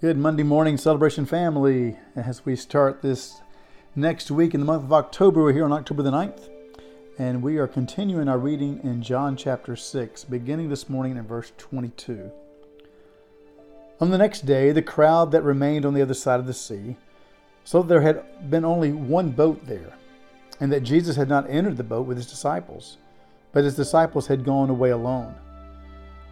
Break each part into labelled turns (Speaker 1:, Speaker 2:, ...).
Speaker 1: Good Monday morning, Celebration family. As we start this next week in the month of October, we're here on October the 9th, and we are continuing our reading in John chapter 6, beginning this morning in verse 22. On the next day, the crowd that remained on the other side of the sea so there had been only one boat there, and that Jesus had not entered the boat with his disciples, but his disciples had gone away alone.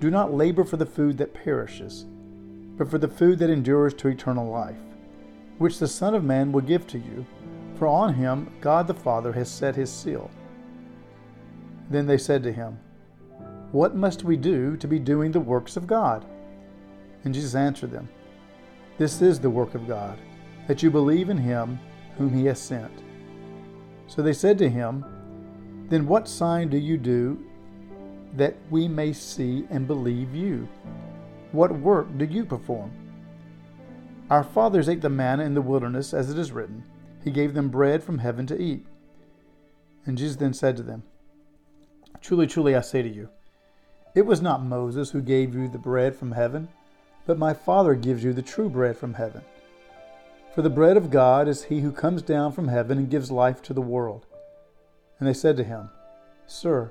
Speaker 1: Do not labor for the food that perishes, but for the food that endures to eternal life, which the Son of Man will give to you, for on him God the Father has set his seal. Then they said to him, What must we do to be doing the works of God? And Jesus answered them, This is the work of God, that you believe in him whom he has sent. So they said to him, Then what sign do you do that we may see and believe you. What work do you perform? Our fathers ate the manna in the wilderness, as it is written, He gave them bread from heaven to eat. And Jesus then said to them, Truly, truly, I say to you, it was not Moses who gave you the bread from heaven, but my Father gives you the true bread from heaven. For the bread of God is he who comes down from heaven and gives life to the world. And they said to him, Sir,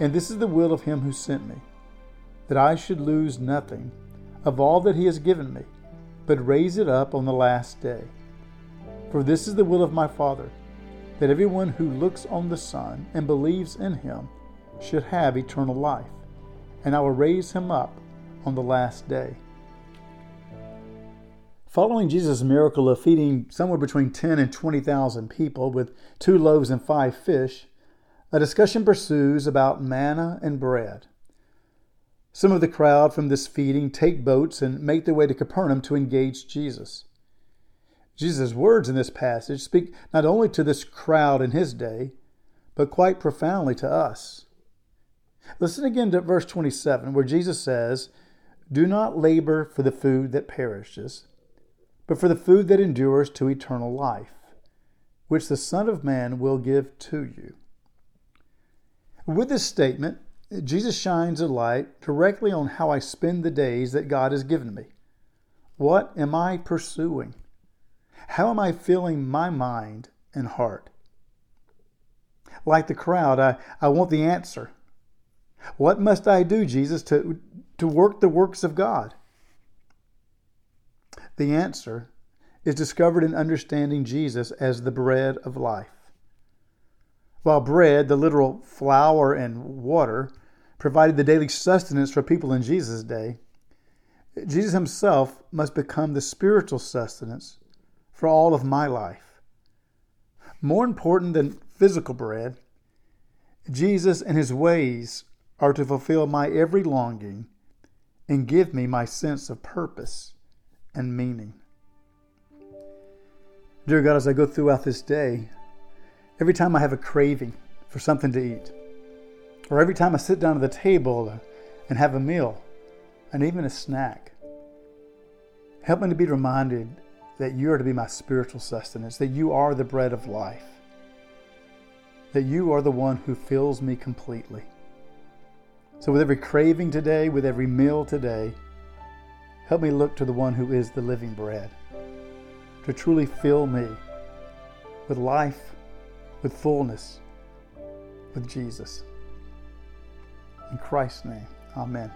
Speaker 1: And this is the will of him who sent me, that I should lose nothing of all that he has given me, but raise it up on the last day. For this is the will of my Father, that everyone who looks on the Son and believes in him should have eternal life, and I will raise him up on the last day. Following Jesus' miracle of feeding somewhere between 10 and 20,000 people with two loaves and five fish, a discussion pursues about manna and bread. Some of the crowd from this feeding take boats and make their way to Capernaum to engage Jesus. Jesus' words in this passage speak not only to this crowd in his day, but quite profoundly to us. Listen again to verse 27, where Jesus says, Do not labor for the food that perishes, but for the food that endures to eternal life, which the Son of Man will give to you. With this statement, Jesus shines a light directly on how I spend the days that God has given me. What am I pursuing? How am I filling my mind and heart? Like the crowd, I, I want the answer. What must I do, Jesus, to, to work the works of God? The answer is discovered in understanding Jesus as the bread of life. While bread, the literal flour and water, provided the daily sustenance for people in Jesus' day, Jesus himself must become the spiritual sustenance for all of my life. More important than physical bread, Jesus and his ways are to fulfill my every longing and give me my sense of purpose and meaning. Dear God, as I go throughout this day, every time I have a craving for something to eat, or every time I sit down at the table and have a meal, and even a snack. Help me to be reminded that you are to be my spiritual sustenance, that you are the bread of life, that you are the one who fills me completely. So, with every craving today, with every meal today, help me look to the one who is the living bread, to truly fill me with life with fullness with Jesus. In Christ's name, amen.